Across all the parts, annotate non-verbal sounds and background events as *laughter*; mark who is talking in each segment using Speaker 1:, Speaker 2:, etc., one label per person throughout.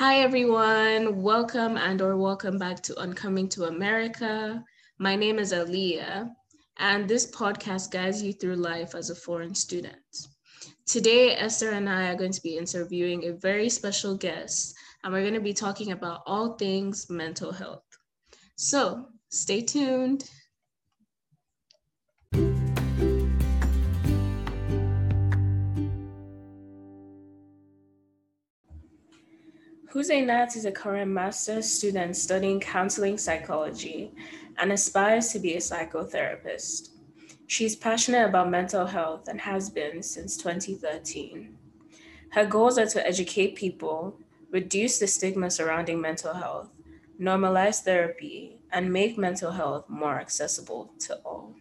Speaker 1: Hi everyone, welcome and or welcome back to Uncoming to America. My name is Aliyah, and this podcast guides you through life as a foreign student. Today, Esther and I are going to be interviewing a very special guest, and we're going to be talking about all things mental health. So stay tuned. Nat is a current master's student studying counseling psychology and aspires to be a psychotherapist. She's passionate about mental health and has been since 2013. Her goals are to educate people, reduce the stigma surrounding mental health, normalize therapy, and make mental health more accessible to all.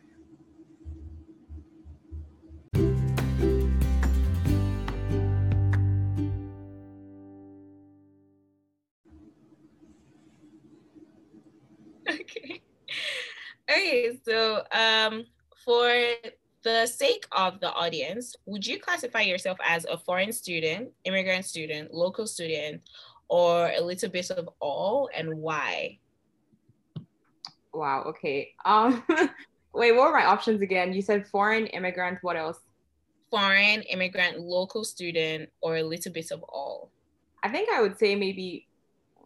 Speaker 1: *laughs*
Speaker 2: Okay, so um, for the sake of the audience, would you classify yourself as a foreign student, immigrant student, local student, or a little bit of all, and why?
Speaker 3: Wow. Okay. Um, *laughs* wait, what were my options again? You said foreign immigrant. What else?
Speaker 2: Foreign immigrant, local student, or a little bit of all.
Speaker 3: I think I would say maybe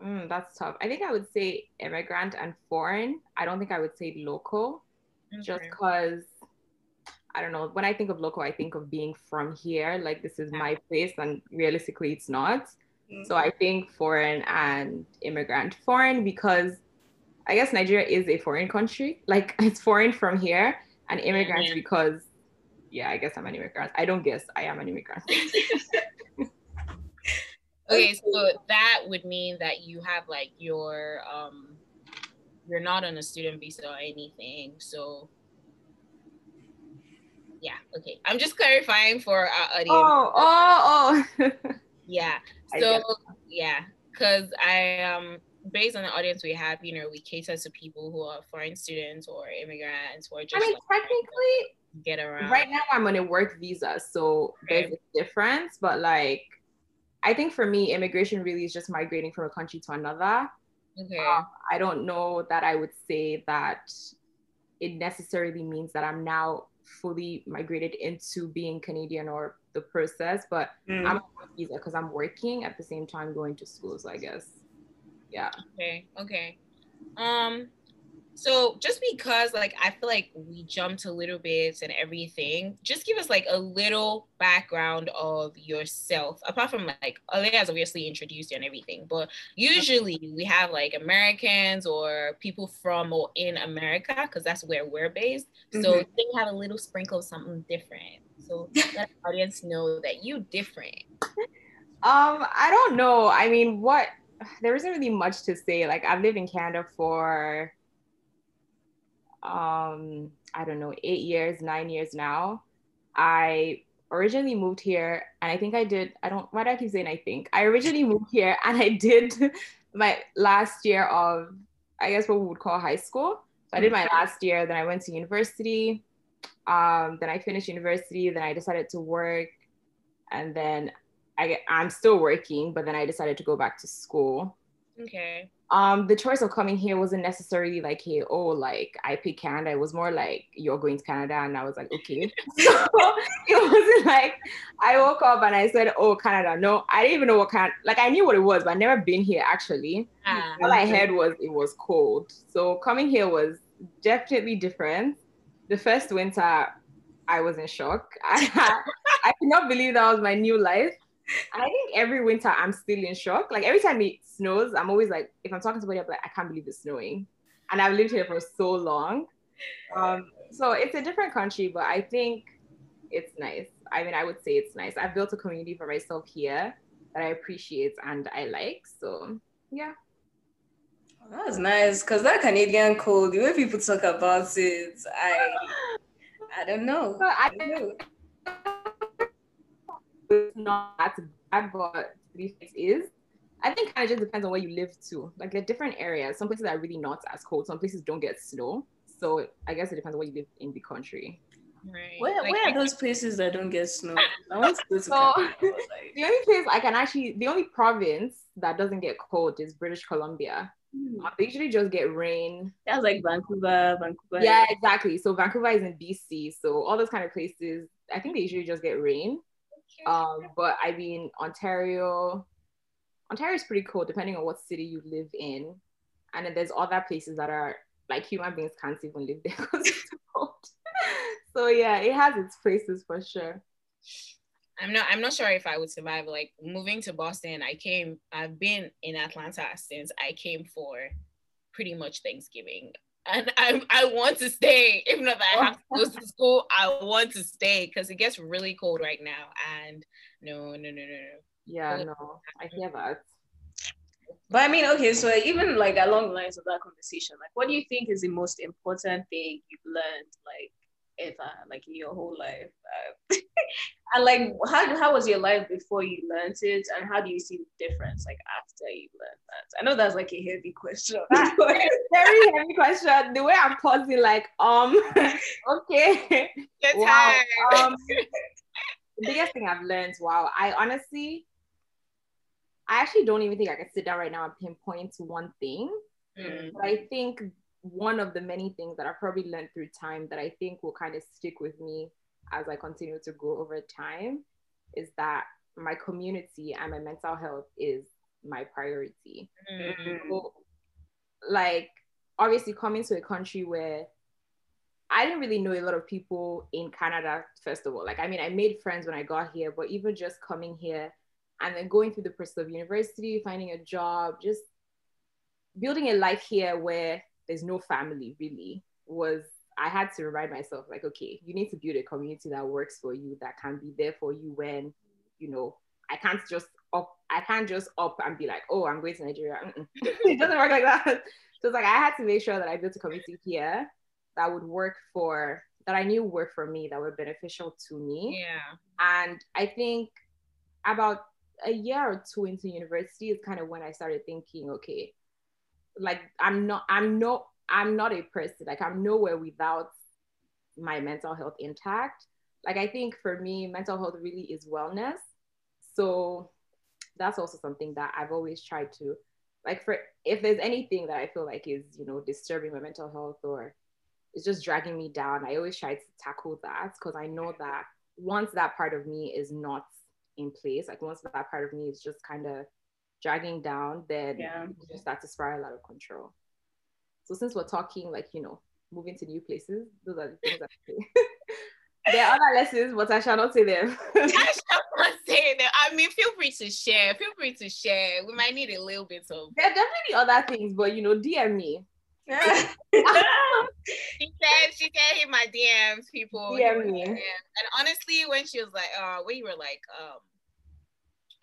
Speaker 3: Mm, that's tough. I think I would say immigrant and foreign. I don't think I would say local, okay. just because I don't know. When I think of local, I think of being from here. Like this is my place, and realistically, it's not. Mm-hmm. So I think foreign and immigrant. Foreign because I guess Nigeria is a foreign country. *laughs* Like it's foreign from here, and immigrant because yeah, I guess I'm an immigrant. I don't guess I am an immigrant. *laughs*
Speaker 2: Okay, so that would mean that you have like your um you're not on a student visa or anything. So yeah, okay. I'm just clarifying for our audience.
Speaker 3: Oh, oh, oh. *laughs*
Speaker 2: yeah. So yeah, because I um based on the audience we have, you know, we cater to people who are foreign students or immigrants or just
Speaker 3: I mean
Speaker 2: like,
Speaker 3: technically
Speaker 2: get around.
Speaker 3: Right now I'm on a work visa, so right. there's a difference, but like I think for me, immigration really is just migrating from a country to another. Okay. Um, I don't know that I would say that it necessarily means that I'm now fully migrated into being Canadian or the process, but mm. I'm on visa because I'm working at the same time going to school. So I guess, yeah.
Speaker 2: Okay. Okay. Um, so just because like I feel like we jumped a little bit and everything, just give us like a little background of yourself. Apart from like Ali has obviously introduced you and everything, but usually we have like Americans or people from or in America because that's where we're based. So mm-hmm. they have a little sprinkle of something different. So let the audience know that you different.
Speaker 3: Um, I don't know. I mean, what there isn't really much to say. Like I've lived in Canada for um, I don't know, eight years, nine years now. I originally moved here and I think I did, I don't, why do I keep saying I think? I originally moved here *laughs* and I did my last year of, I guess what we would call high school. So I did my last year, then I went to university. Um, then I finished university, then I decided to work. And then I, I'm still working, but then I decided to go back to school.
Speaker 2: Okay
Speaker 3: um the choice of coming here wasn't necessarily like hey oh like i picked canada. It was more like you're going to canada. And i was like okay. *laughs* *laughs* So it wasn't like i woke up and i said oh canada. No i didn't even know what kind like i knew what it was but I'd never been here actually. Ah, all i heard was it was cold. So coming here was definitely different. The first winter i was in shock. *laughs* I i could not believe that was my new life I think every winter I'm still in shock. Like every time it snows, I'm always like, if I'm talking to somebody, I'm like, I can't believe it's snowing. And I've lived here for so long. Um, so it's a different country, but I think it's nice. I mean, I would say it's nice. I've built a community for myself here that I appreciate and I like. So yeah.
Speaker 1: That's nice because that Canadian cold, the way people talk about it, I I don't know. I, I don't know
Speaker 3: it's not that bad, but it is. I think kind of just depends on where you live too. Like the different areas. Some places are really not as cold. Some places don't get snow. So I guess it depends on where you live in the country.
Speaker 2: Right.
Speaker 1: Where,
Speaker 2: Like,
Speaker 1: where are those places that don't get snow? *laughs* I want to go to
Speaker 3: So-
Speaker 1: Canada, like, *laughs*
Speaker 3: The only place I can actually, the only province that doesn't get cold is British Columbia.
Speaker 1: hmm,
Speaker 3: Uh, They usually just get rain.
Speaker 1: That's like Vancouver, Vancouver.
Speaker 3: Yeah, exactly. So Vancouver is in BC. So all those kind of places, I think they usually just get rain. Um, but I mean, Ontario, Ontario is pretty cool depending on what city you live in. And then there's other places that are like human beings can't even live there *laughs* because it's cold. so yeah, it has its places for sure.
Speaker 2: I'm not I'm not sure if I would survive. Like moving to Boston, I came I've been in Atlanta since I came for pretty much Thanksgiving. And I I want to stay. Even if I oh. have to go to school, I want to stay because it gets really cold right now. And no, no, no, no, no.
Speaker 3: Yeah, no, I hear that.
Speaker 1: But I mean, okay, so even like along the lines of that conversation, like what do you think is the most important thing you've learned, like ever, like in your whole life? Uh, *laughs* and like how how was your life before you learned it, and how do you see the difference like after you learned that? I know that's like a heavy question. *laughs*
Speaker 3: Very heavy question. The way I'm pausing, like, um, *laughs* okay. Wow. Um, the biggest thing I've learned, wow, I honestly, I actually don't even think I can sit down right now and pinpoint one thing.
Speaker 2: Mm.
Speaker 3: But I think one of the many things that I've probably learned through time that I think will kind of stick with me as I continue to grow over time is that my community and my mental health is my priority.
Speaker 2: Mm.
Speaker 3: So, like, obviously, coming to a country where I didn't really know a lot of people in Canada, first of all. Like, I mean, I made friends when I got here, but even just coming here and then going through the process of university, finding a job, just building a life here where there's no family really was I had to remind myself, like, okay, you need to build a community that works for you, that can be there for you when, you know, I can't just up, I can't just up and be like, oh, I'm going to Nigeria. *laughs* It doesn't work like that. *laughs* So it's like I had to make sure that I built a community here that would work for, that I knew work for me, that were beneficial to me.
Speaker 2: Yeah.
Speaker 3: And I think about a year or two into university is kind of when I started thinking, okay, like I'm not, I'm not, I'm not a person, like I'm nowhere without my mental health intact. Like I think for me, mental health really is wellness. So that's also something that I've always tried to like for if there's anything that I feel like is, you know, disturbing my mental health or it's just dragging me down, I always try to tackle that because I know that once that part of me is not in place, like once that part of me is just kind of dragging down, then
Speaker 1: Yeah.
Speaker 3: you just start to spiral out of control. So since we're talking like, you know, moving to new places, those are the things that I say. *laughs* there are other lessons, but I shall not say them.
Speaker 2: I *laughs* shall not say that. I mean, feel free to share. Feel free to share. We might need a little bit of.
Speaker 3: there are definitely other things, but you know, DM me. *laughs*
Speaker 2: She said, she said, hit my DMs, people.
Speaker 3: DM me.
Speaker 2: And honestly, when she was like, uh, when you were like, um,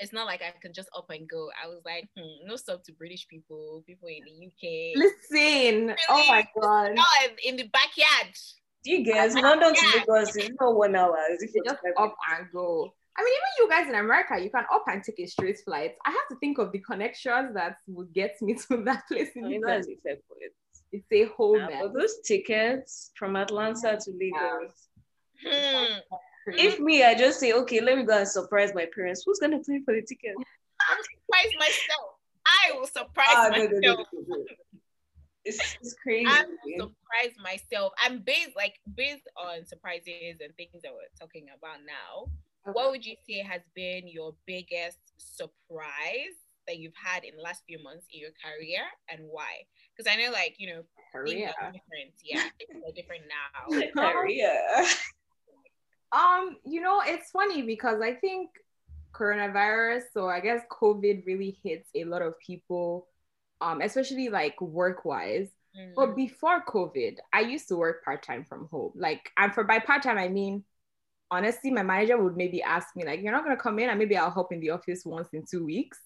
Speaker 2: it's not like I can just up and go. I was like, hmm, no stuff to British people, people in the UK.
Speaker 3: Listen, oh my god.
Speaker 2: No, in the backyard.
Speaker 1: Do you guys London to
Speaker 2: Yeah.
Speaker 1: Lagos is not one hour. It's
Speaker 3: You just up and go. I mean, even you guys in America, you can up and take a straight flight. I have to think of the connections that would get me *laughs* to that place. In
Speaker 1: mean,
Speaker 3: the
Speaker 1: that's a
Speaker 3: it's a whole
Speaker 1: Yeah,
Speaker 3: mess.
Speaker 1: but those tickets from Atlanta to Lagos.
Speaker 2: Hmm.
Speaker 1: If me, I just say, okay, let me go and surprise my parents. Who's gonna pay for the ticket?
Speaker 2: I'll surprise myself. I will surprise
Speaker 1: Ah,
Speaker 2: myself.
Speaker 1: no, no, no. It's, it's *laughs* crazy.
Speaker 2: I will surprise myself. I'm based like based on surprises and things that we're talking about now. What would you say has been your biggest surprise that you've had in the last few months in your career and why? Because I know, like, you know, things
Speaker 3: Korea.
Speaker 2: are different. Yeah, things are different now. *laughs*
Speaker 1: Korea.
Speaker 3: Um, you know, it's funny because I think coronavirus, so I guess COVID really hits a lot of people, um, especially like work wise.
Speaker 2: Mm.
Speaker 3: But before COVID, I used to work part time from home. Like, and for by part time, I mean, honestly, my manager would maybe ask me, like, you're not gonna come in, and maybe I'll help in the office once in two weeks.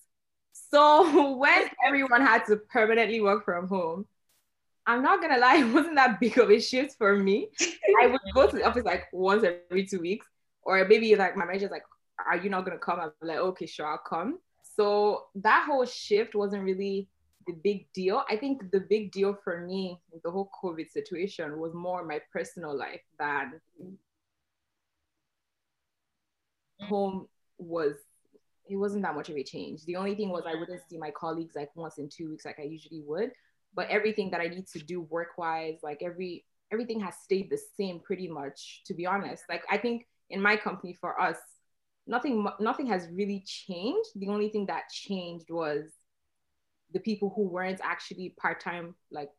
Speaker 3: So *laughs* when everyone had to permanently work from home, I'm not gonna lie, *laughs* it wasn't that big of a shift for me. *laughs* I would go to the office like once every two weeks, or maybe like my manager's like, "Are you not gonna come?" I'm like, "Okay, sure, I'll come." So that whole shift wasn't really the big deal. I think the big deal for me the whole COVID situation was more my personal life than mm-hmm. home was it wasn't that much of a change. The only thing was I wouldn't see my colleagues like once in two weeks like I usually would. But everything that I need to do work wise, like every everything has stayed the same pretty much, to be honest. Like I think in my company for us, nothing nothing has really changed. The only thing that changed was the people who weren't actually part-time, like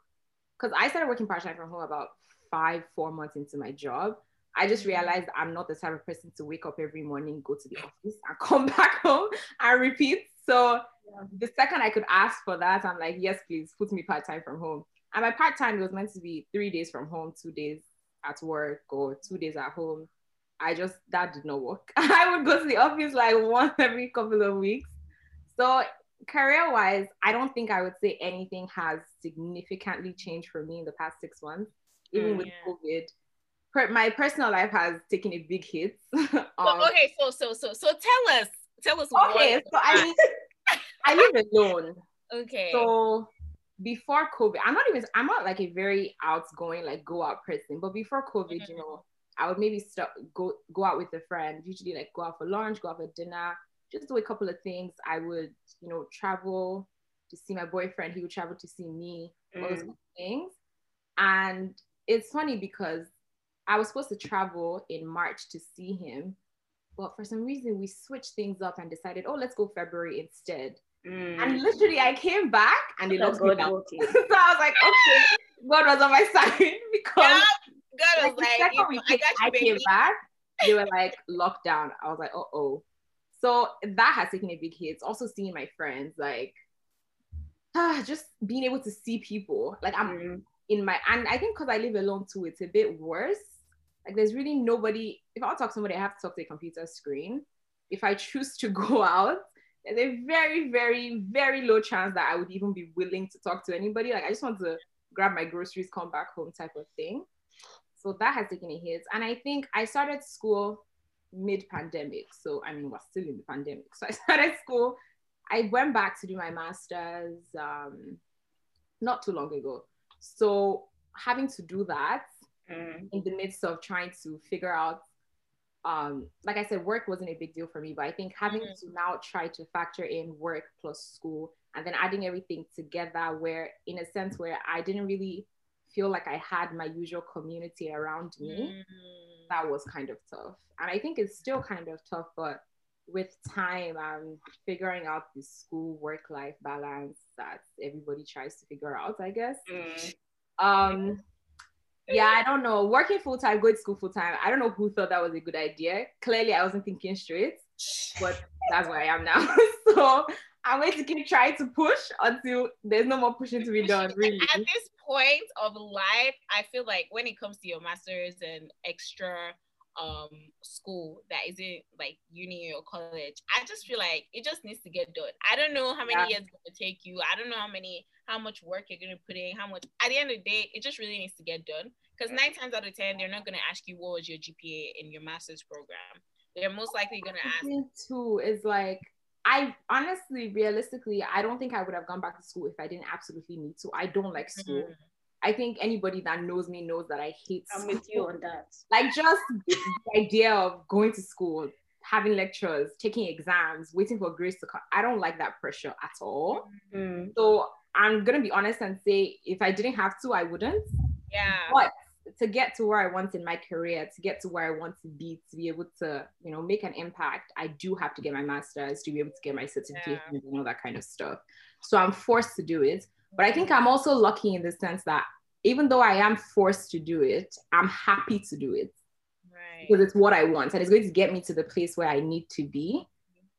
Speaker 3: because I started working part-time from home about five, four months into my job. I just mm-hmm. realized I'm not the type of person to wake up every morning, go to the office, and *laughs* come back home and repeat. So. The second I could ask for that, I'm like, yes, please put me part time from home. And my part time was meant to be three days from home, two days at work, or two days at home. I just that did not work. *laughs* I would go to the office like once every couple of weeks. So career wise, I don't think I would say anything has significantly changed for me in the past six months, even mm, with yeah. COVID my personal life has taken a big hit. *laughs*
Speaker 2: um, okay, so so so so tell us, tell us.
Speaker 3: Okay, so I mean, I live alone.
Speaker 2: Okay.
Speaker 3: So before COVID, I'm not even I'm not like a very outgoing like go out person, but before COVID, mm-hmm. you know, I would maybe start go go out with a friend, usually like go out for lunch, go out for dinner, just do a couple of things. I would, you know, travel to see my boyfriend, he would travel to see me, mm. all those mm. things. And it's funny because I was supposed to travel in March to see him, but for some reason we switched things up and decided, oh, let's go February instead. Mm. And literally, I came back and they locked me down. so I was like, okay, God was on my *laughs* side because
Speaker 2: God, God was like, like you, I, got you,
Speaker 3: I came back, they were like locked down. I was like, oh oh. So that has taken a big hit. Also seeing my friends, like ah, *sighs* just being able to see people. Like I'm mm. in my and I think because I live alone too, it's a bit worse like there's really nobody. If I want to talk to somebody, I have to talk to a computer screen. If I *laughs* choose to go out, there's a very, very, very low chance that I would even be willing to talk to anybody. Like I just want to grab my groceries, come back home type of thing. So that has taken a hit. And I think I started school mid-pandemic. So I mean, we're still in the pandemic. So *laughs* I started school. I went back to do my master's um, not too long ago. So having to do that mm. in the midst of trying to figure out um, like I said, work wasn't a big deal for me, but I think having mm. to now try to factor in work plus school and then adding everything together, where in a sense where I didn't really feel like I had my usual community around me, mm. that was kind of tough. And I think it's still kind of tough, but with time, I'm figuring out the school work life balance that everybody tries to figure out, I guess. Mm. Um, yeah, I don't know. Working full time, going to school full time. I don't know who thought that was a good idea. Clearly, I wasn't thinking straight, but that's where I am now. *laughs* so I'm going to keep trying to push until there's no more pushing to be done. Really.
Speaker 2: At this point of life, I feel like when it comes to your masters and extra um school that isn't like uni or college i just feel like it just needs to get done i don't know how many yeah. years it's going to take you i don't know how many how much work you're going to put in how much at the end of the day it just really needs to get done because nine times out of ten they're not going to ask you what was your gpa in your master's program they're most likely going to ask
Speaker 3: too is like I honestly, realistically, I don't think I would have gone back to school if I didn't absolutely need to. I don't like school. Mm-hmm. I think anybody that knows me knows that I hate.
Speaker 1: I'm school. with you on that.
Speaker 3: Like just the idea of going to school, having lectures, taking exams, waiting for grades to come. I don't like that pressure at all. Mm-hmm. So I'm gonna be honest and say if I didn't have to, I wouldn't.
Speaker 2: Yeah.
Speaker 3: But to get to where I want in my career, to get to where I want to be, to be able to, you know, make an impact, I do have to get my master's to be able to get my certification yeah. and all that kind of stuff. So I'm forced to do it. But I think I'm also lucky in the sense that even though I am forced to do it, I'm happy to do it. Right. Because it's what I want and it's going to get me to the place where I need to be.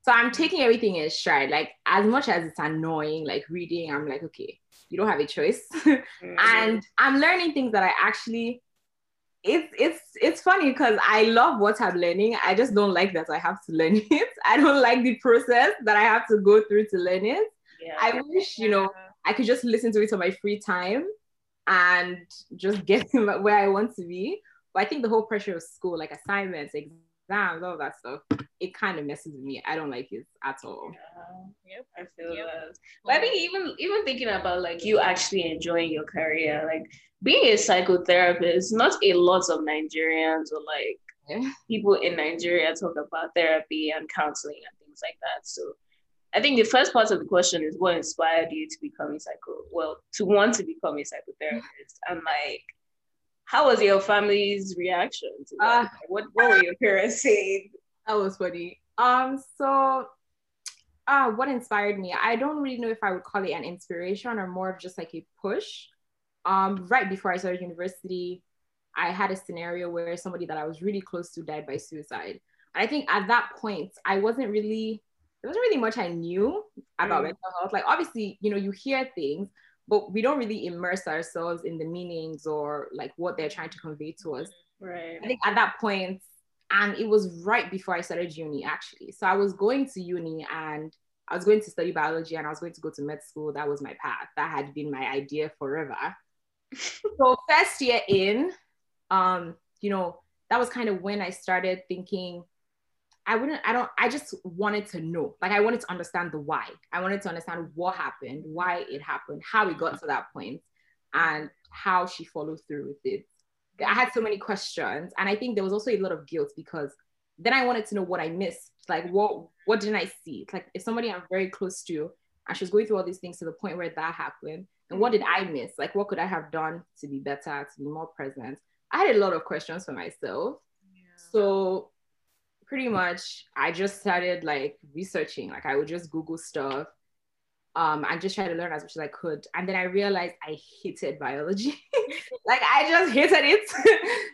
Speaker 3: So I'm taking everything in stride. Like as much as it's annoying, like reading, I'm like, okay, you don't have a choice. *laughs* mm-hmm. and I'm learning things that I actually it's it's it's funny because I love what I'm learning. I just don't like that I have to learn *laughs* it. I don't like the process that I have to go through to learn it. Yeah. I wish, you know, I could just listen to it on my free time and just get *laughs* where I want to be. But I think the whole pressure of school, like assignments, exams, all that stuff, it kind of messes with me. I don't like it at all.
Speaker 1: Yeah, yep, I feel yep. that. But I think even even thinking about like you actually enjoying your career, like being a psychotherapist, not a lot of Nigerians or like people in Nigeria talk about therapy and counseling and things like that. So I think the first part of the question is what inspired you to become a psycho well, to want to become a psychotherapist and like how was your family's reaction to that? Uh, what what were your parents saying?
Speaker 3: That was funny. Um so uh what inspired me? I don't really know if I would call it an inspiration or more of just like a push. Um right before I started university, I had a scenario where somebody that I was really close to died by suicide. I think at that point, I wasn't really, there wasn't really much I knew about mm. mental health. Like, obviously, you know, you hear things, but we don't really immerse ourselves in the meanings or like what they're trying to convey to us.
Speaker 1: Right.
Speaker 3: I think at that point, and it was right before I started uni actually. So I was going to uni and I was going to study biology and I was going to go to med school. That was my path. That had been my idea forever. *laughs* so first year in, um, you know, that was kind of when I started thinking, I wouldn't, I don't, I just wanted to know. Like, I wanted to understand the why. I wanted to understand what happened, why it happened, how we got to that point, and how she followed through with it. I had so many questions. And I think there was also a lot of guilt because then I wanted to know what I missed. Like, what, what didn't I see? It's like, if somebody I'm very close to, and she was going through all these things to the point where that happened, and what did I miss? Like, what could I have done to be better, to be more present? I had a lot of questions for myself. Yeah. So pretty much I just started like researching. Like I would just Google stuff. Um, and just try to learn as much as I could. And then I realized I hated biology. *laughs* like I just hated it.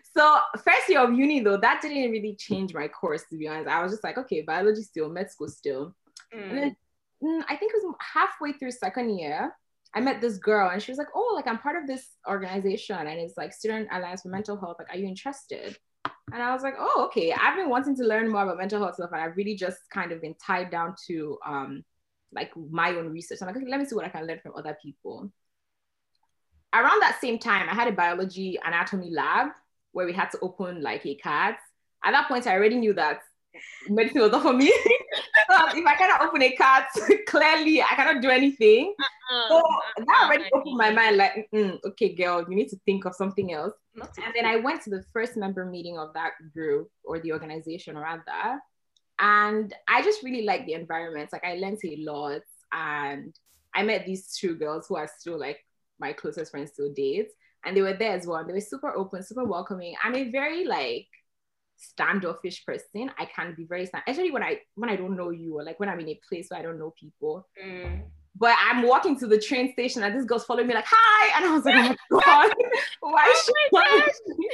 Speaker 3: *laughs* so first year of uni though, that didn't really change my course to be honest. I was just like, okay, biology still, med school still. Mm. And then mm, I think it was halfway through second year, I met this girl and she was like, Oh, like I'm part of this organization and it's like Student Alliance for Mental Health. Like, are you interested? And I was like, Oh, okay. I've been wanting to learn more about mental health stuff and I've really just kind of been tied down to um like my own research. I'm like, okay, let me see what I can learn from other people. Around that same time, I had a biology anatomy lab where we had to open like a cat. At that point, I already knew that medicine was not for me. *laughs* so um, if I cannot open a cat, *laughs* clearly I cannot do anything. Uh-uh, so uh-uh, that already opened my mind like, okay, girl, you need to think of something else. and then I went to the first member meeting of that group or the organization around that. And I just really liked the environment. Like I learned a lot and I met these two girls who are still like my closest friends till date. And they were there as well. And They were super open, super welcoming. I'm a very like standoffish person. I can be very stand, especially when I when I don't know you or like when I'm in a place where I don't know people. Mm. But I'm walking to the train station and this girl's following me like, hi. And I was like, oh my *laughs* God, why is oh she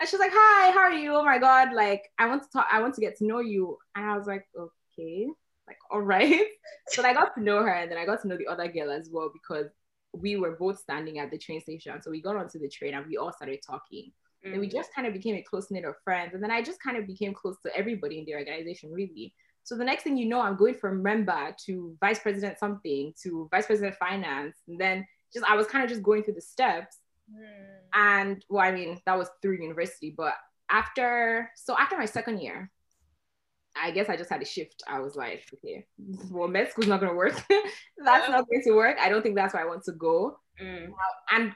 Speaker 3: And she's like, hi, how are you? Oh my God, like I want to talk, I want to get to know you. And I was like, okay, like, *laughs* all right. so I got to know her and then I got to know the other girl as well because we were both standing at the train station. So we got onto the train and we all started talking. Mm. And we just kind of became a close knit of friends. And then I just kind of became close to everybody in the organization, really. So the next thing you know, I'm going from member to vice president something to vice president finance. And then just I was kind of just going through the steps. Mm. And well, I mean, that was through university. But after, so after my second year, I guess I just had a shift. I was like, okay, well, med school's not gonna work. *laughs* that's not going to work. I don't think that's where I want to go. Mm. and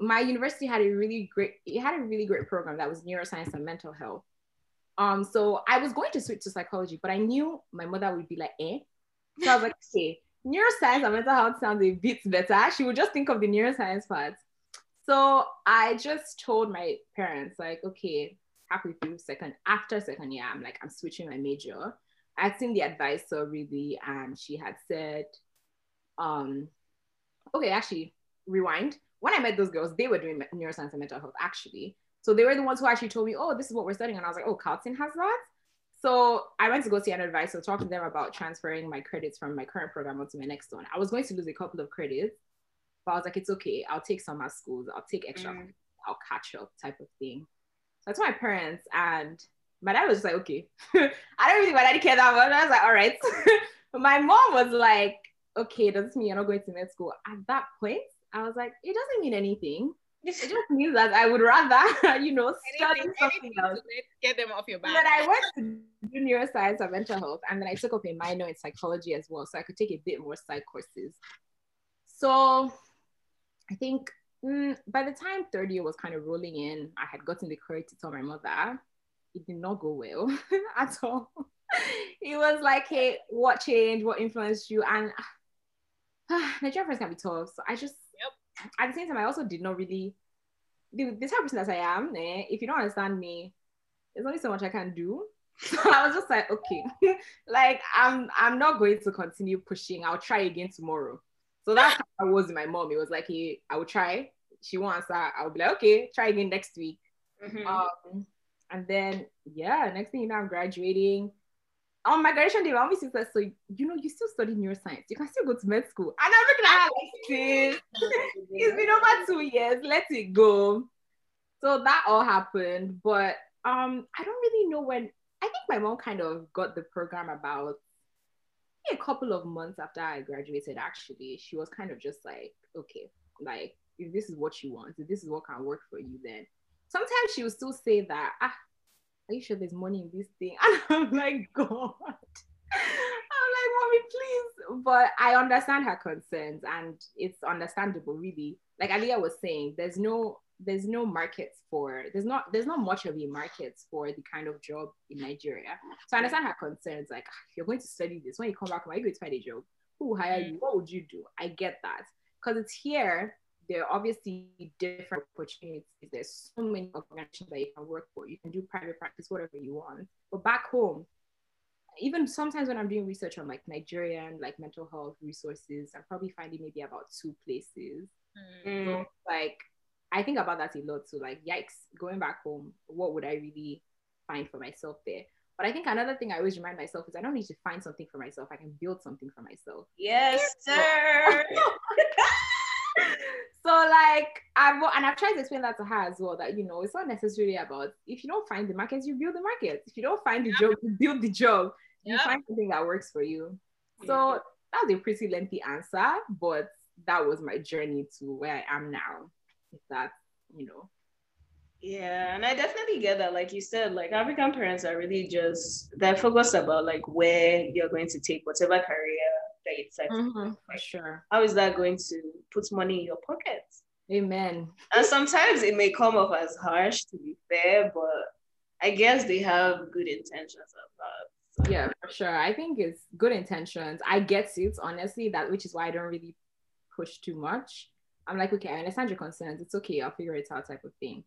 Speaker 3: my university had a really great it had a really great program that was neuroscience and mental health. Um so i was going to switch to psychology but i knew my mother would be like eh? So i was like okay neuroscience and mental health sounds a bit better. She would just think of the neuroscience part. So i just told my parents like okay halfway through second after second year i'm like i'm switching my major. I'd seen the advisor really and she had said um okay actually rewind when I met those girls, they were doing neuroscience and mental health actually. So they were the ones who actually told me, oh, this is what we're studying. And I was like, oh, Carleton has that. So I went to go see an advisor, talk to them about transferring my credits from my current program onto my next one. I was going to lose a couple of credits, but I was like, it's okay. I'll take summer schools. I'll take extra. Mm. I'll catch up type of thing. So I told my parents and my dad was just like, okay. *laughs* I don't really my daddy cared that much. I was like, all right. *laughs* but my mom was like, okay, does this mean you're not going to med school? At that point, I was like, it doesn't mean anything. *laughs* It just means that I would rather, *laughs* you know, study anything, something else.
Speaker 2: Get them off your back.
Speaker 3: But I went to do neuroscience and mental health, and then I took up a minor in psychology as well, so I could take a bit more psych courses. So I think mm, by the time third year was kind of rolling in, I had gotten the courage to tell my mother. it did not go well *laughs* at all. it was like, hey, what changed? What influenced you? And *sighs* Nigerian friends can be tough. So I just,
Speaker 2: Yep.
Speaker 3: at the same time, I also did not really, the, the type of person that I am, eh, if you don't understand me, there's only so much I can do. *laughs* So I was just like, okay, *laughs* like I'm I'm not going to continue pushing. I'll try again tomorrow. So that's how I was with my mom. It was like, hey, I will try. She wants that. I'll be like, okay, try again next week.
Speaker 1: Mhm.
Speaker 3: Um, and then yeah, next thing you know, I'm graduating. On my graduation day, my mom said, "So you know, you still study neuroscience. You can still go to med school." And I'm looking at her like, "Sis, *laughs* it's been over two years. Let it go." So that all happened, but um, I don't really know when. I think my mom kind of got the program about a couple of months after I graduated. Actually, she was kind of just like, "Okay, like if this is what you want, if this is what can work for you, then." Sometimes she would still say that, "Ah, are you sure there's money in this thing?" *laughs* And I'm like, God. I'm like, mommy, please. But I understand her concerns and it's understandable, really. Like Aliyah was saying, there's no there's no markets for there's not there's not much of a market for the kind of job in Nigeria. So I understand her concerns. Like, "Ah, you're going to study this, when you come back, why are you going to find a job? Who hire you? What would you do? I get that. Because it's here, there are obviously different opportunities. There's so many organizations that you can work for. You can do private practice, whatever you want. But back home, even sometimes when I'm doing research on like Nigerian like mental health resources, I'm probably finding maybe about two places.
Speaker 2: Mm.
Speaker 1: Mm.
Speaker 3: Like I think about that a lot too. Like, yikes, going back home, what would I really find for myself there? But I think another thing I always remind myself is I don't need to find something for myself. I can build something for myself.
Speaker 1: Yes, *laughs* sir. *laughs*
Speaker 3: so like I've and I've tried to explain that to her as well that you know it's not necessarily about if you don't find the market you build the market. If you don't find the job you build the job. You
Speaker 2: Yep.
Speaker 3: find something that works for you. So that was a pretty lengthy answer but that was my journey to where I am now if that you know.
Speaker 1: Yeah, and I definitely get that. Like you said, like African parents are really just they're focused about like where you're going to take whatever career that to
Speaker 3: mm-hmm,
Speaker 1: for
Speaker 3: sure.
Speaker 1: How is that going to put money in your pocket?
Speaker 3: amen.
Speaker 1: And sometimes it may come off as harsh, to be fair, but I guess they have good intentions about. So.
Speaker 3: yeah for sure. I think it's good intentions. I get it honestly that which is why i don't really push too much. I'm like okay i understand your concerns. It's okay. I'll figure it out type of thing.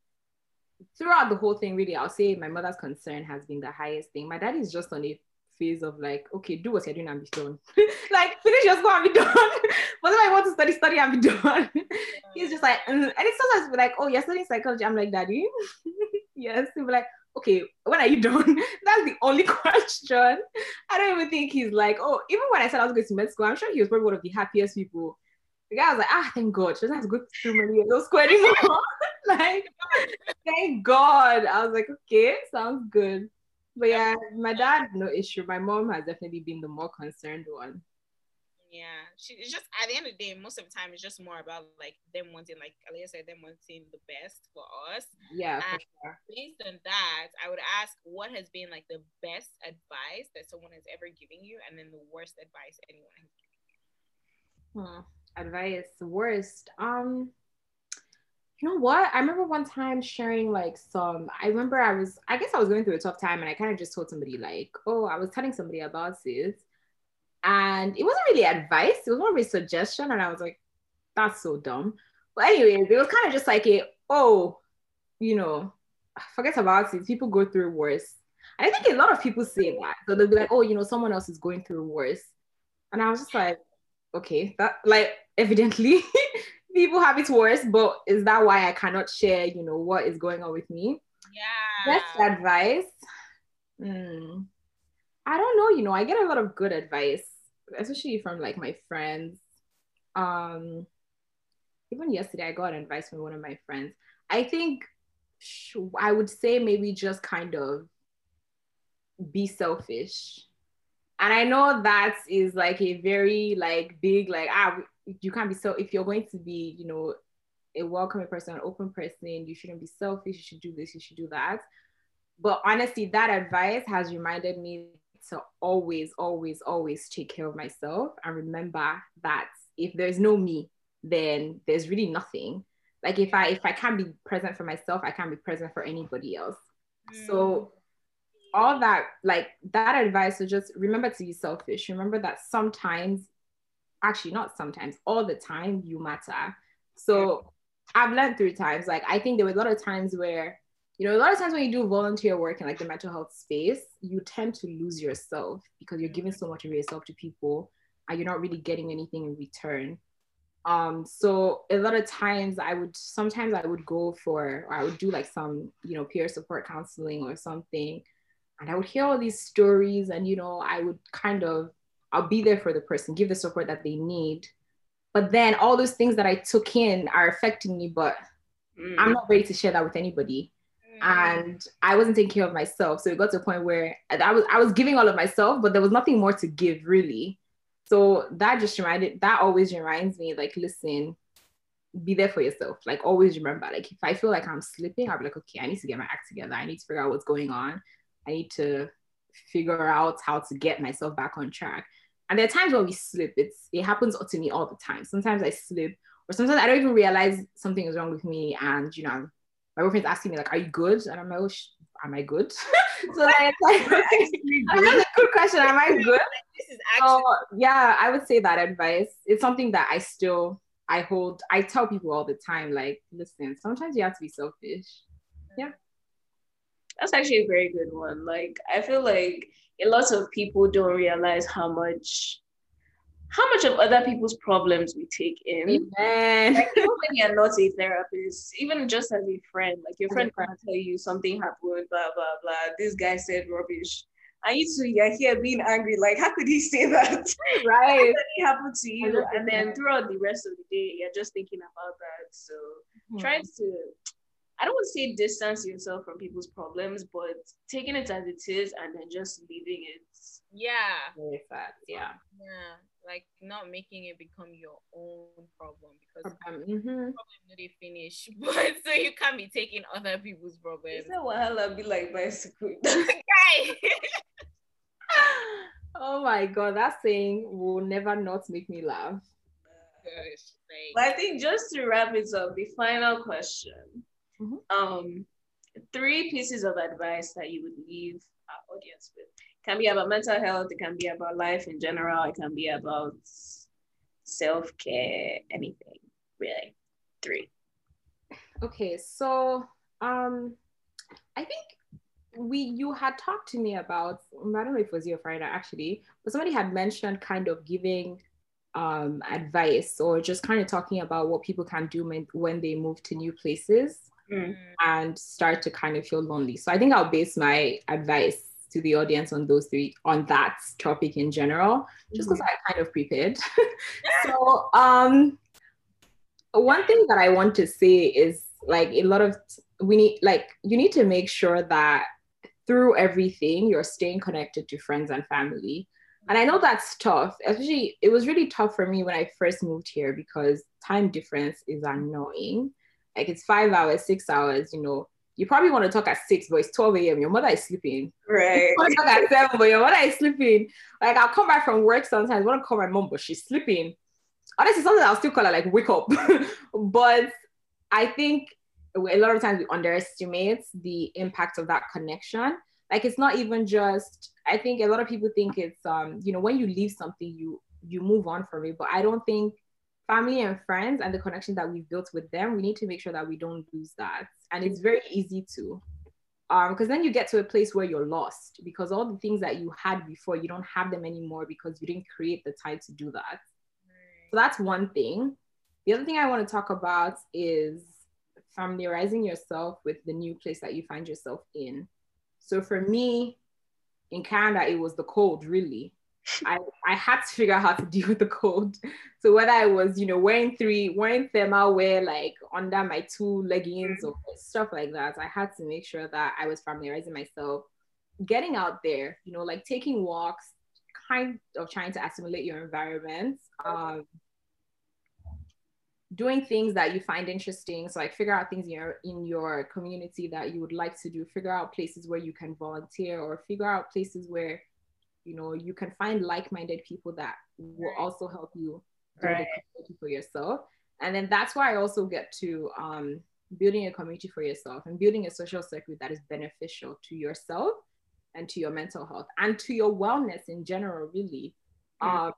Speaker 3: Throughout the whole thing really i'll say my mother's concern has been the highest thing. My dad is just on a phase of like okay do what you're doing and be done. *laughs* Like finish your school and be done. *laughs* Whatever i want to study study and be done. *laughs* He's just like mm. and it's sometimes like oh you're studying psychology. I'm like daddy? Yes. He'll be like okay when are you done? That's the only question. I don't even think he's like oh even when i said i was going to med school i'm sure he was probably one of the happiest people. The guy was like ah thank god. She doesn't have to go through many of school anymore. Like thank god. I was like okay sounds good but yeah my dad no issue my mom has definitely been the more concerned one
Speaker 2: Yeah, she it's just at the end of the day, most of the time it's just more about like them wanting, like Aliyah said, them wanting the best for us.
Speaker 3: yeah for sure
Speaker 2: Based on that, I would ask what has been like the best advice that someone has ever given you, and then the worst advice anyone has given
Speaker 3: Hmm. Advice worst. Um, you know what? I remember one time sharing like some. I remember I was. I guess I was going through a tough time, and I kind of just told somebody like, "Oh, I was telling somebody about this," and it wasn't really advice. It was more of a suggestion, and I was like, "That's so dumb." But anyways, it was kind of just like a, "Oh, you know, forget about it. People go through worse." And I think a lot of people say that. So they'll be like, "Oh, you know, someone else is going through worse," and I was just like okay, that like evidently *laughs* people have it worse, but is that why I cannot share, you know, what is going on with me?
Speaker 2: Yeah.
Speaker 3: Best advice. Hmm. I don't know, you know, I get a lot of good advice, especially from like my friends. Um, even yesterday, I got advice from one of my friends. I think sh- I would say maybe just kind of be selfish. And I know that is like a very like big like ah you can't be so if you're going to be you know a welcoming person, an open person, you shouldn't be selfish. You should do this. You should do that. But honestly, that advice has reminded me to always, always, always take care of myself and remember that if there's no me, then there's really nothing. Like if I if I can't be present for myself, I can't be present for anybody else.
Speaker 2: Mm.
Speaker 3: So all that like that advice is just remember to be selfish remember that sometimes actually not sometimes all the time you matter. So i've learned through times like i think there were a lot of times where you know a lot of times when you do volunteer work in like the mental health space you tend to lose yourself because you're giving so much of yourself to people and you're not really getting anything in return. Um so a lot of times i would sometimes i would go for or i would do like some you know peer support counseling or something and I would hear all these stories, and you know, I would kind of I'll be there for the person, give the support that they need. But then all those things that I took in are affecting me, but mm. I'm not ready to share that with anybody. Mm. And I wasn't taking care of myself. So it got to a point where I was I was giving all of myself, but there was nothing more to give really. So that just reminded that always reminds me, like, listen, be there for yourself. Like always remember, like if I feel like I'm slipping, I'll be like, okay, I need to get my act together. I need to figure out what's going on. I need to figure out how to get myself back on track. And there are times where we slip. It's it happens to me all the time. Sometimes I slip, or sometimes I don't even realize something is wrong with me. And you know, my boyfriend's asking me like, "Are you good?" And I'm like, oh, sh- "Am I good?" *laughs* so like, *laughs* like *laughs* that's a good question. Am I good? This is actually so, yeah. I would say that advice. It's something that I still I hold. I tell people all the time, like, listen. Sometimes you have to be selfish. Yeah.
Speaker 1: That's actually a very good one. Like I feel like a lot of people don't realize how much how much of other people's problems we take in.
Speaker 3: Amen.
Speaker 1: Like, even when you're not a therapist, even just as a friend, like your friend can tell you something happened, blah blah blah. This guy said rubbish. And you two, you're here being angry. Like, how could he say that? *laughs*
Speaker 3: Right.
Speaker 1: how did it happen to you? And then throughout the rest of the day, you're just thinking about that. So mm-hmm. trying to I don't want to say distance yourself from people's problems, but taking it as it is and then just leaving it.
Speaker 2: Yeah.
Speaker 3: Very fast. Yeah.
Speaker 2: Yeah. Like not making it become your own problem because
Speaker 3: um, mm-hmm. problem
Speaker 2: not finish, *laughs* but so you can't be taking other people's problems.
Speaker 1: Is that I'll be like bicycle? *laughs* *laughs*
Speaker 3: oh my god, that saying will never not make me laugh.
Speaker 2: Gosh,
Speaker 1: but I think just to wrap it up, the final question mm-hmm. um, three pieces of advice that you would leave our audience with. It can be about mental health, it can be about life in general, it can be about self care, anything really. Three.
Speaker 3: Okay, so um, I think we you had talked to me about I don't know if it was your friend actually, but somebody had mentioned kind of giving um, advice or just kind of talking about what people can do when, when they move to new places mm. and start to kind of feel lonely. So I think I'll base my advice to the audience on those three on that topic in general, just because mm-hmm. I kind of prepared. *laughs* so um one thing that I want to say is like a lot of we need like you need to make sure that through everything you're staying connected to friends and family. And I know that's tough, especially it was really tough for me when I first moved here because time difference is annoying. Like it's five hours, six hours, you know. You probably want to talk at six, but it's 12 a.m. Your mother is sleeping.
Speaker 1: Right. You
Speaker 3: want to talk at seven, but your mother is sleeping. Like I'll come back from work sometimes, I want to call my mom, but she's sleeping. Honestly, something I'll still call her like wake up. *laughs* but I think a lot of times we underestimate the impact of that connection. Like it's not even just, I think a lot of people think it's um, you know, when you leave something, you you move on from it. But I don't think family and friends and the connection that we've built with them, we need to make sure that we don't lose that. And it's very easy to, um, because then you get to a place where you're lost because all the things that you had before, you don't have them anymore because you didn't create the time to do that. So that's one thing. The other thing I want to talk about is familiarizing yourself with the new place that you find yourself in. So for me, in Canada, it was the cold, really. I, I had to figure out how to *laughs* deal with the cold. So whether I was, you know, wearing three, wearing thermal wear like under my two leggings or stuff like that, I had to make sure that I was familiarizing myself, getting out there, you know, like taking walks, kind of trying to assimilate your environment, um, doing things that you find interesting. So like figure out things in your in your community that you would like to do, figure out places where you can volunteer or figure out places where you know you can find like-minded people that will also help you right. community for yourself and then that's why i also get to um, building a community for yourself and building a social circuit that is beneficial to yourself and to your mental health and to your wellness in general, really. Mm-hmm. Um,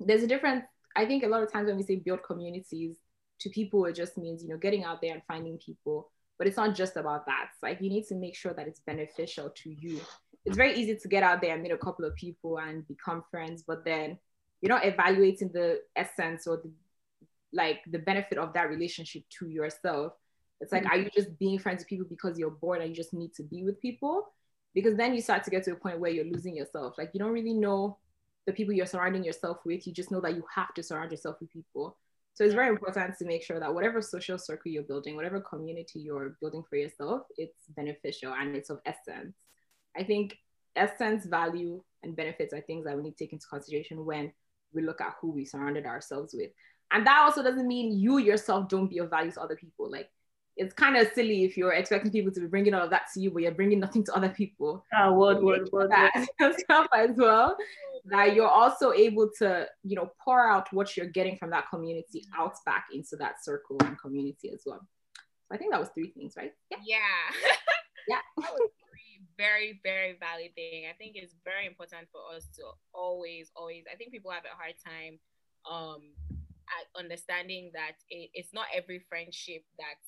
Speaker 3: there's a difference. I think a lot of times when we say build communities, to people it just means you know getting out there and finding people but it's not just about that it's like you need to make sure that it's beneficial to you it's very easy to get out there and meet a couple of people and become friends but then you're not evaluating the essence or the like the benefit of that relationship to yourself it's like mm-hmm. are you just being friends with people because you're bored and you just need to be with people because then you start to get to a point where you're losing yourself like you don't really know the people you're surrounding yourself with you just know that you have to surround yourself with people so it's very important to make sure that whatever social circle you're building, whatever community you're building for yourself, it's beneficial and it's of essence. I think essence, value, and benefits are things that we need to take into consideration when we look at who we surrounded ourselves with. And that also doesn't mean you yourself don't be of value to other people. Like it's kind of silly if you're expecting people to be bringing all of that to you, but you're bringing nothing to other people.
Speaker 1: Ah, word, word, word,
Speaker 3: word. *laughs* stuff as well that you're also able to you know pour out what you're getting from that community out back into that circle and community as well so i think that was three things right
Speaker 2: yeah yeah,
Speaker 3: yeah. *laughs*
Speaker 2: that was three very very valid thing i think it's very important for us to always always i think people have a hard time um understanding that it, it's not every friendship that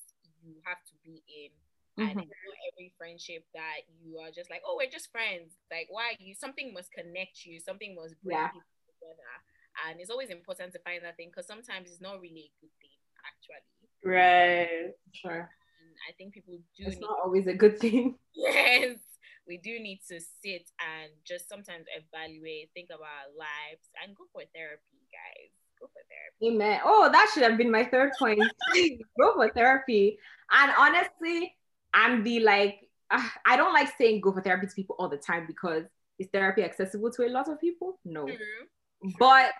Speaker 2: you have to be in Mm-hmm. And it's not every friendship that you are just like, oh, we're just friends. Like, why you? Something must connect you. Something must bring yeah. people together. And it's always important to find that thing because sometimes it's not really a good thing, actually.
Speaker 1: Right.
Speaker 3: Sure.
Speaker 2: I think people do.
Speaker 3: It's not always a good thing. *laughs*
Speaker 2: Yes. We do need to sit and just sometimes evaluate, think about our lives, and go for therapy, guys. Go for therapy.
Speaker 3: Amen. Oh, that should have been my third point. go for therapy. And honestly, I'm the like, uh, I don't like saying go for therapy to people all the time because is therapy accessible to a lot of people? No. Mm-hmm. But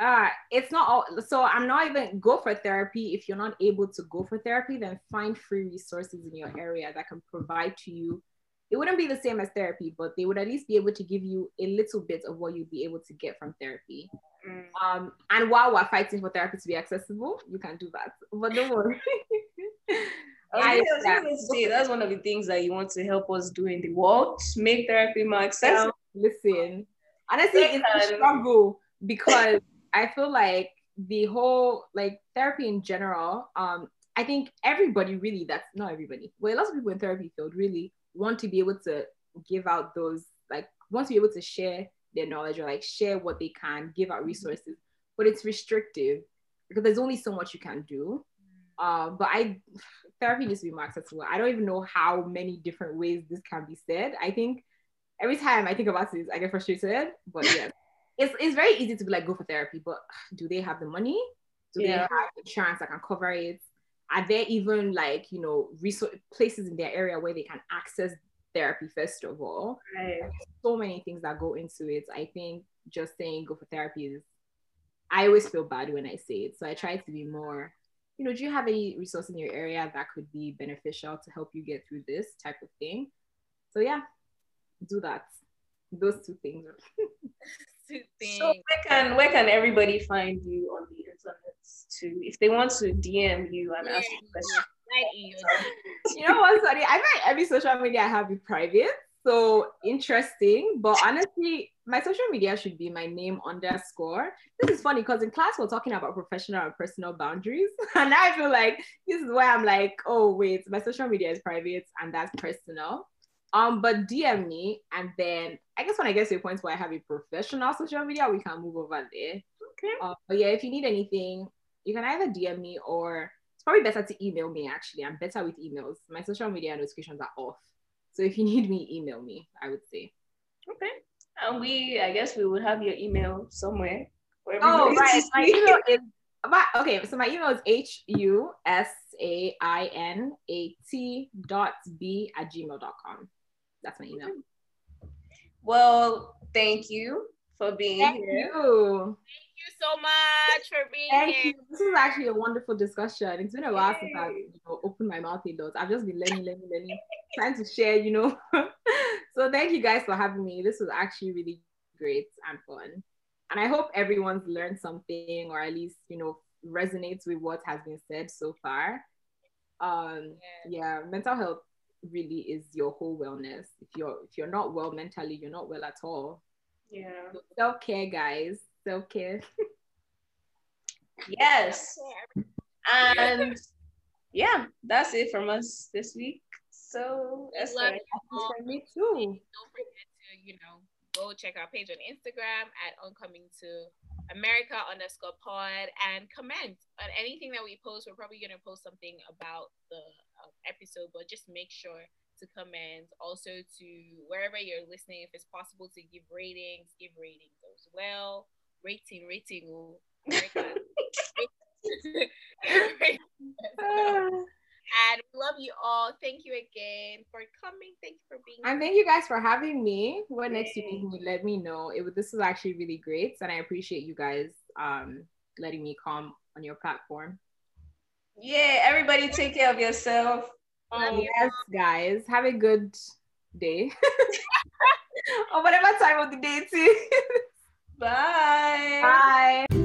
Speaker 3: uh, it's not all, so I'm not even go for therapy. If you're not able to go for therapy, then find free resources in your area that can provide to you. It wouldn't be the same as therapy, but they would at least be able to give you a little bit of what you'd be able to get from therapy. Mm. Um, and while we're fighting for therapy to be accessible, you can do that. But don't worry. *laughs* *laughs*
Speaker 1: I was going to say that's one of the things that you want to help us do in the world, make therapy more accessible.
Speaker 3: Listen, honestly, it's a struggle because I feel like the whole like therapy in general. Um, I think everybody really that's not everybody, well, lots of people in therapy field really want to be able to give out those like want to be able to share their knowledge or like share what they can, give out resources, but it's restrictive because there's only so much you can do. Uh, but I therapy needs to be more accessible. I don't even know how many different ways this can be said. I think every time I think about this, I get frustrated. But yeah, it's it's very easy to be like go for therapy, but *sighs* do they have the money? Do yeah. they have insurance that can cover it? Are there even like you know resource places in their area where they can access therapy first of all? Right. So many things that go into it. I think just saying go for therapy is. I always feel bad when I say it, so I try to be more you know, do you have any resource in your area that could be beneficial to help you get through this type of thing? So yeah, do that. Those two things. *laughs*
Speaker 2: two things.
Speaker 1: So where can where can everybody find you on the internet to if they want to DM you and ask you questions? *laughs*
Speaker 3: you know what, sorry, I find every social media I have be private so interesting. But honestly, my social media should be my name underscore. This is funny because in class we're talking about professional and personal boundaries. *laughs* And now I feel like this is where I'm like, oh wait, my social media is private and that's personal. Um, but DM me and then I guess when I get to a point where I have a professional social media, we can move over there.
Speaker 1: Okay.
Speaker 3: Um, but yeah, if you need anything, you can either DM me or it's probably better to email me actually. I'm better with emails. My social media notifications are off. So if you *laughs* need me, email me, I would say.
Speaker 1: Okay. And we, I guess we would have your email somewhere.
Speaker 3: Oh, right. My email is, okay, so my email is H U S A I N A T dot B at gmail.com. That's my email.
Speaker 1: Well, thank you for being
Speaker 3: thank
Speaker 1: here.
Speaker 3: You Thank
Speaker 2: you so much for being
Speaker 3: Thank
Speaker 2: here.
Speaker 3: You. This is actually a wonderful discussion. It's been a while since I've you know, opened my mouth indoors. I've just been learning, learning, learning, trying to share, you know. *laughs* so thank you guys for having me. This was actually really great and fun. And I hope everyone's learned something or at least, you know, resonates with what has been said so far. Um, yeah, mental health really is your whole wellness. If you're if you're not well mentally, you're not well at all.
Speaker 1: Yeah.
Speaker 3: Self care, guys. Self care. *laughs*
Speaker 1: yes. And yeah, that's it from us this week. So that's
Speaker 2: Love
Speaker 3: for me too.
Speaker 2: Don't forget to, you know, go check our page on Instagram at Oncoming to America underscore pod and comment on anything that we post. We're probably going to post something about the episode, but just make sure to comment. Also, to wherever you're listening, if it's possible to give ratings, give ratings as well. Rating, rating. Oh, *laughs* And we love you all. Thank you again for coming. Thank you for being
Speaker 3: And thank you guys for having me. What next you need let me know. It this was actually really great. And I appreciate you guys um letting me come on your platform.
Speaker 1: Yeah, everybody take care of yourself.
Speaker 3: Um, yes, guys. Have a good day. *laughs* or whatever time of the day it is. Bye.
Speaker 1: Bye.